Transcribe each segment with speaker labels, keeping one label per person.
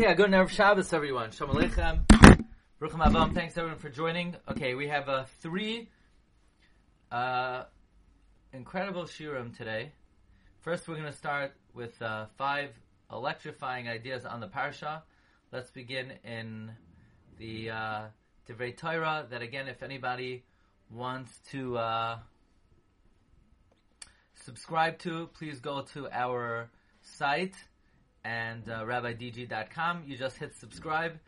Speaker 1: Okay, good Erev Shabbos, everyone. Shalom Aleichem. Bruchim Abam. Thanks, everyone, for joining. Okay, we have uh, three uh, incredible shiurim today. First, we're going to start with uh, five electrifying ideas on the parsha. Let's begin in the uh, Divrei Torah. That again, if anybody wants to uh, subscribe to, please go to our site and uh, rabbidg.com. You just hit subscribe,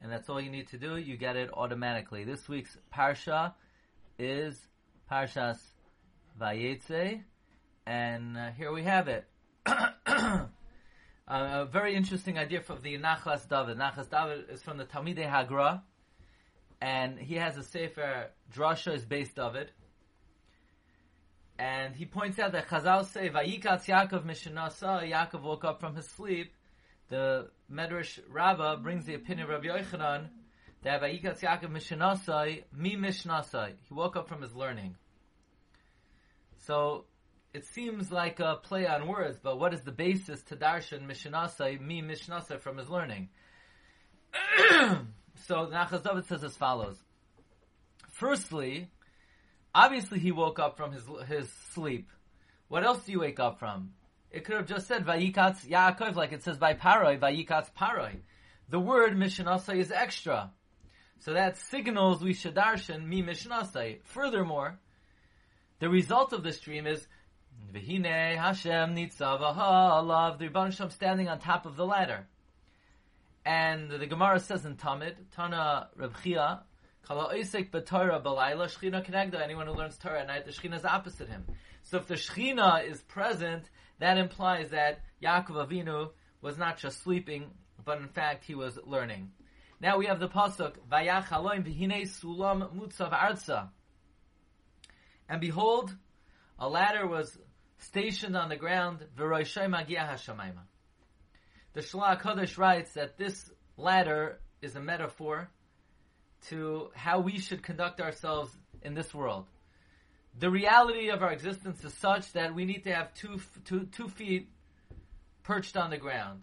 Speaker 1: and that's all you need to do. You get it automatically. This week's parsha is Parshas Vayetze, and uh, here we have it. uh, a very interesting idea from the Nachlas David. Nachlas David is from the Talmidei Hagra, and he has a sefer drasha is based it. And he points out that Chazal say, Vayikatz Yaakov Mishanasa, Yaakov woke up from his sleep. The Medrash Rabbah brings the opinion of Rabbi Yochanan that Vayikatz Yaakov Mishanasai, Mi Mishnasai. He woke up from his learning. So, it seems like a play on words, but what is the basis to darshan Mishnasai, Mi Mishnasai from his learning? so, Nachlas David says as follows. Firstly, Obviously, he woke up from his his sleep. What else do you wake up from? It could have just said Vayikatz Yaakov, like it says by Paroi, Vayikatz Paroi. The word Mishnasai is extra. So that signals we should darshan mi Mishnasai. Furthermore, the result of this dream is Vihine Hashem Nitzavaha Allah, the Rebbe standing on top of the ladder. And the Gemara says in Tamid, Tana Reb Chia, Anyone who learns Torah at night, the Shechina is opposite him. So if the Shechina is present, that implies that Yaakov Avinu was not just sleeping, but in fact he was learning. Now we have the pasuk Vayach v'hinei sulam mutzav arza, and behold, a ladder was stationed on the ground. The Shlach Kodesh writes that this ladder is a metaphor to how we should conduct ourselves in this world. The reality of our existence is such that we need to have two, two, two feet perched on the ground.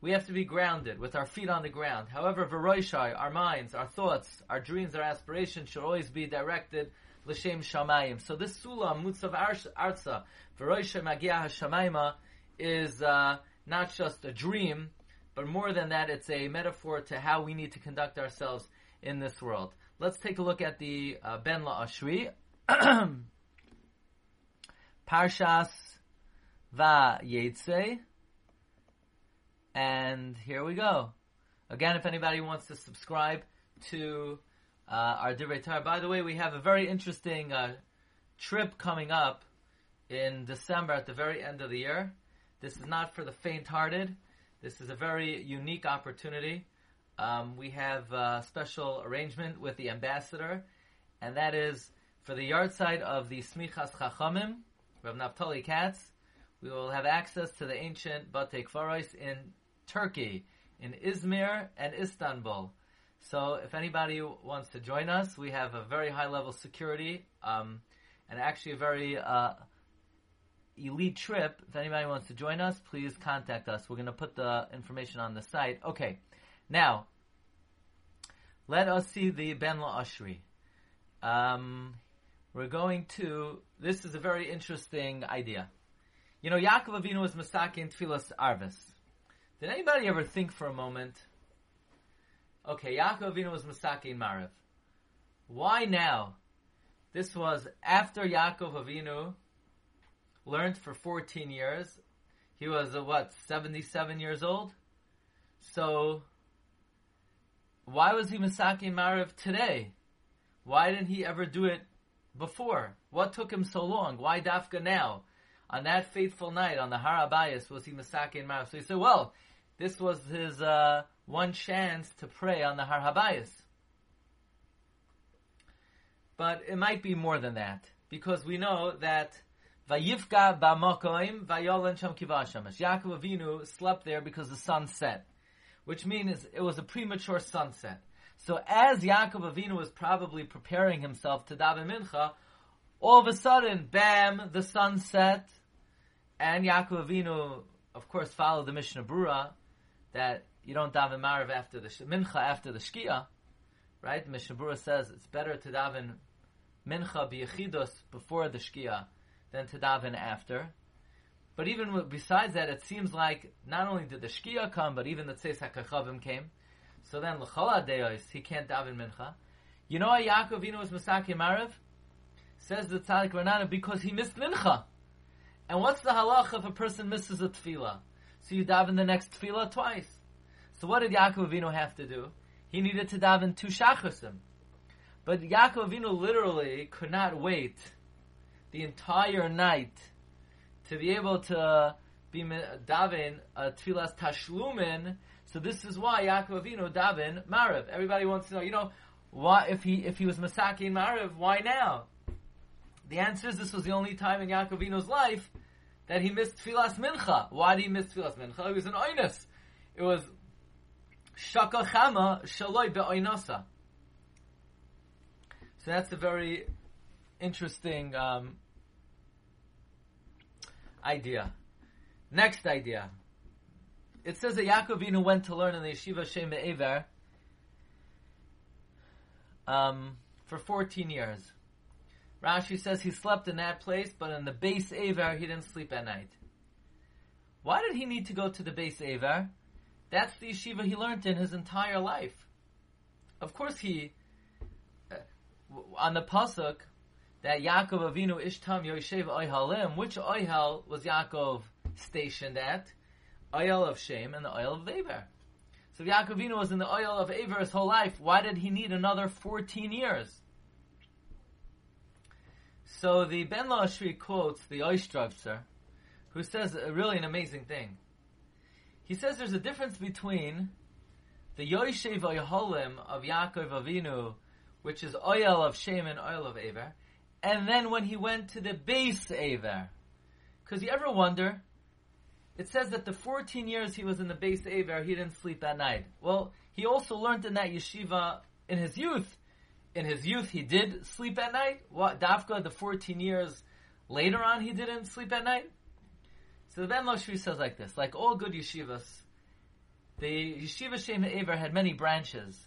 Speaker 1: We have to be grounded with our feet on the ground. However, Veroishai, our minds, our thoughts, our dreams, our aspirations should always be directed l'shem shamayim. So this sulam mutzav arza Veroishai magia hashamayma is uh, not just a dream, but more than that, it's a metaphor to how we need to conduct ourselves in this world. Let's take a look at the uh, Ben La Ashri. Parshas Va Yetze. And here we go. Again, if anybody wants to subscribe to uh, our Divrei Torah, by the way, we have a very interesting uh, trip coming up in December at the very end of the year. This is not for the faint-hearted. This is a very unique opportunity. Um, we have a special arrangement with the ambassador, and that is for the yahrzeit of the Smichas Chachamim, Rav Naftali Katz. We will have access to the ancient Batei Kfaros in Turkey, in Izmir and Istanbul. So if anybody wants to join us, we have a very high level security, um, and actually a very uh, elite trip. If anybody wants to join us, please contact us. We're going to put the information on the site. Okay. Now, let us see the Ben La Ashri. Um, we're going to, this is a very interesting idea. You know, Yaakov Avinu was Masaki in Tfilas Arvis. Did anybody ever think for a moment, okay, Yaakov Avinu was Masaki in Mariv. Why now? This was after Yaakov Avinu learned for 14 years. He was, uh, what, 77 years old? So, why was he Misaki Mariv today? Why didn't he ever do it before? What took him so long? Why Dafka now? On that fateful night, on the Har HaBayis, was he Misaki Mariv? So he said, well, this was his uh, one chance to pray on the Har HaBayis. But it might be more than that, because we know that Vayivka ba'mokoim vayolen sham kivashamesh. Yaakov Avinu slept there because the sun set which means it was a premature sunset. So as Yaakov Avinu was probably preparing himself to daven mincha, all of a sudden, bam, the sun set, and Yaakov Avinu, of course, followed the Mishnah Brura that you don't daven Marav after the Mincha after the Shkia, right? Mishnah Brura says it's better to daven Mincha biyachidus before the Shkia than to daven after. But even besides that, it seems like not only did the Shkia come, but even the Tzeis HaKachavim came. So then, L'chala Deos, he can't daven Mincha. You know why Yaakov Avinu was Masaki Marav? Says the Tzadik Ranana, because he missed Mincha. And what's the halach if a person misses a tefillah? So you daven the next tefillah twice. So what did Yaakov Avinu have to do? He needed to daven two shachasim. But Yaakov Avinu literally could not wait the entire night to be able to be daven a tefillas tashlumin. So this is why Yaakov Avinu daven Marav. Everybody wants to know, you know, why if he if he was Masaki in Marav, why now? The answer is this was the only time in Yaakov Avinu's life that he missed Tfilas Mincha. Why did he miss Tfilas Mincha? It was an oinus. It was Shaka Chama Shaloi Be'oinasa. So that's a very interesting um, idea. Next idea. It says that Yaakov Avinu went to learn in the yeshiva Shem Ever um, for 14 years. Rashi says he slept in that place, but in the base Aver, he didn't sleep at night. Why did he need to go to the base Aver? That's the yeshiva he learned in his entire life. Of course, he, uh, on the Pasuk, that Yaakov Avinu Ishtam Yoshev Oyhalim, which Oyhal was Yaakov stationed at? Oyel of Shem and the Oyel of Aver. So Yaakov Avinu was in the Oyel of Aver his whole life, why did he need another 14 years? So the Ben Lashri quotes the Oistravtzer, who says a really an amazing thing. He says there's a difference between the Yoshev Oyeholim of Yaakov Avinu, which is oil of Shem and oil of Aver, and then when he went to the base Aver. Because you ever wonder, it says that the 14 years he was in the base Aver, he didn't sleep at night. Well, he also learned in that yeshiva in his youth in his youth he did sleep at night. What Dafka the fourteen years later on he didn't sleep at night. So the Ben Loshri says like this: like all good yeshivas, the yeshiva Shem Ever had many branches.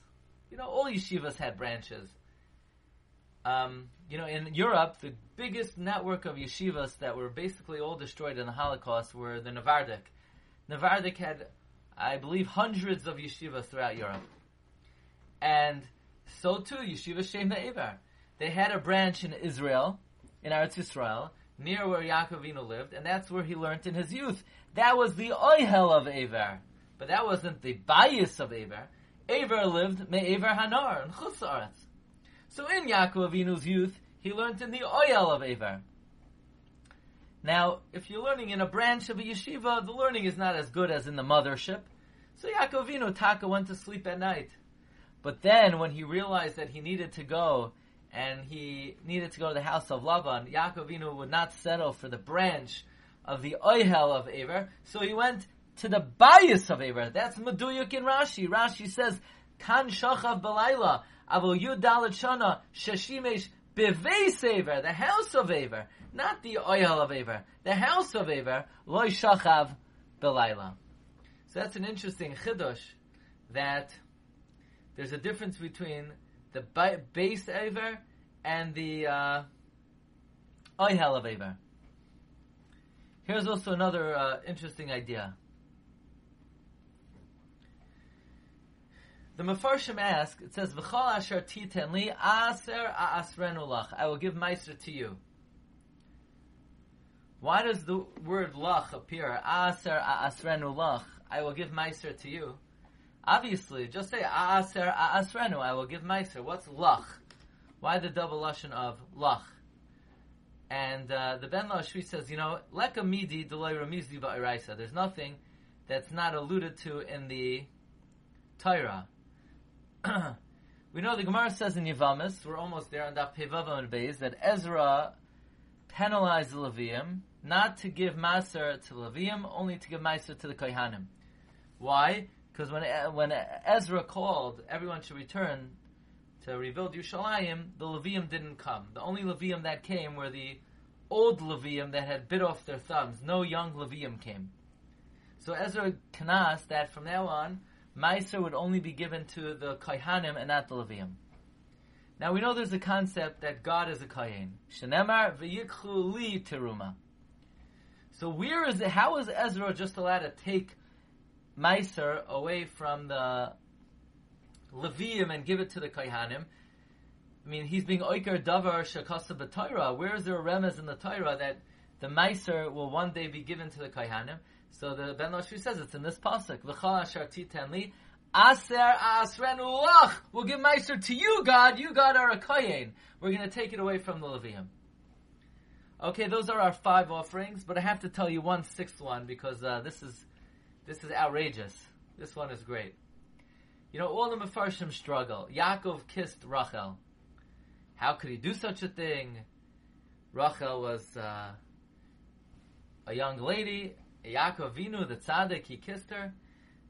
Speaker 1: You know, all yeshivas had branches. Um, you know, in Europe, the biggest network of yeshivas that were basically all destroyed in the Holocaust were the Navardik. Navardik had, I believe, hundreds of yeshivas throughout Europe. And so too, Yeshiva Shem Eber. They had a branch in Israel, in Eretz Yisrael, near where Yaakov lived, and that's where he learned in his youth. That was the oihel of Eber. But that wasn't the bias of Eber. Eber lived me Eber Hanar in Chutz So in Yaakov youth, he learned in the oil of Eber. Now, if you're learning in a branch of a yeshiva, the learning is not as good as in the mothership. So Yaakov Taka went to sleep at night. But then when he realized that he needed to go and he needed to go to the house of Laban, Yaakov would not settle for the branch of the oihel of Aver, so he went to the bias of Aver. That's Meduyuk in Rashi. Rashi says, Kan shachav belayla, avol yud dalet shana, Aver, the house of Aver, not the oihel of Aver, the house of Aver, loy shachav belayla. So that's an interesting chidush that there's a difference between the base Aver and the uh, Oihel of Aver. Here's also another uh, interesting idea. The Mefarshim ask, it says, V'chol asher titen li aser asrenu lach. I will give meiser to you. Why does the word lach appear? Aser asrenu lach. I will give meiser to you. Obviously, just say Aaser Aasrenu, I will give Meiser. What's Lach? Why the double lashon of Lach? And uh, the Ben Lashri says, you know, Leka Midi Deloy Ramizi Va'iraisa. There's nothing that's not alluded to in the Torah. We know the Gemara says in Yavamis, we're almost there on Daf and Beis, that Ezra penalized the Levium not to give Maser to Levium, only to give Maser to the Kohanim. Why? Because when when Ezra called, everyone should return to rebuild Yerushalayim. The Levium didn't come. The only Levium that came were the old Levium that had bit off their thumbs. No young Levium came. So Ezra Kanas that from now on, Meiser would only be given to the Kohanim and not the Levim. Now we know there's a concept that God is a Kohen. Shenemar li teruma. So where is it, how is Ezra just allowed to take Meiser away from the Levium and give it to the Kohanim? I mean, he's being oiker davar shakasa b'Torah. Where is there a remez in the Torah that the Meiser will one day be given to the Kohanim? So the Ben Lashri says it's in this pasuk. Aser asrenu lach. We'll give Meiser to you, God. You, God, are a Kohen. We're going to take it away from the Levium. Okay, those are our five offerings, but I have to tell you one sixth one because uh, this is this is outrageous. This one is great. You know, all the Mefarshim struggle. Yaakov kissed Rachel. How could he do such a thing? Rachel was uh, a young lady. Yaakov Vinu, the tzaddik, he kissed her.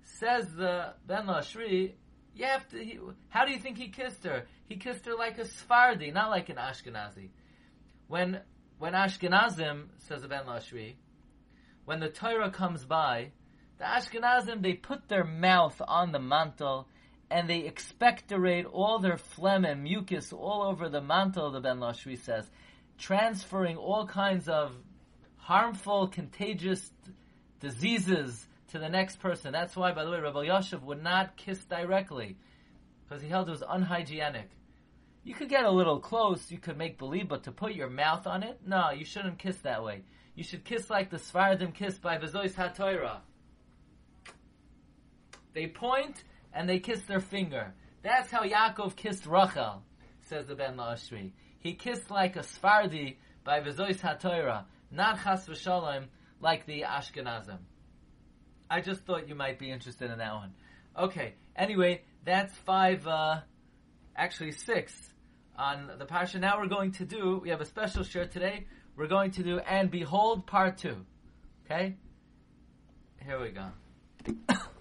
Speaker 1: Says the Ben Lashri, you have to. He, how do you think he kissed her? He kissed her like a Sephardi, not like an Ashkenazi. When when Ashkenazim says the Ben Lashri, when the Torah comes by, the Ashkenazim they put their mouth on the mantle and they expectorate all their phlegm and mucus all over the mantle. The Ben Lashri says, transferring all kinds of harmful, contagious diseases to the next person. That's why, by the way, Rabbi Yosef would not kiss directly because he held it was unhygienic. You could get a little close, you could make believe, but to put your mouth on it, no, you shouldn't kiss that way. You should kiss like the Sfardim kiss by Vezois HaTorah. They point and they kiss their finger. That's how Yaakov kissed Rachel, says the Ben La'ashri. He kissed like a Sfardi by Vezois HaTorah, not Chas V'Shalom like the Ashkenazim. I just thought you might be interested in that one. Okay, anyway, that's five, uh, actually six on the Parsha. Now we're going to do, we have a special share today. We're going to do And Behold Part 2. Okay? Here we go.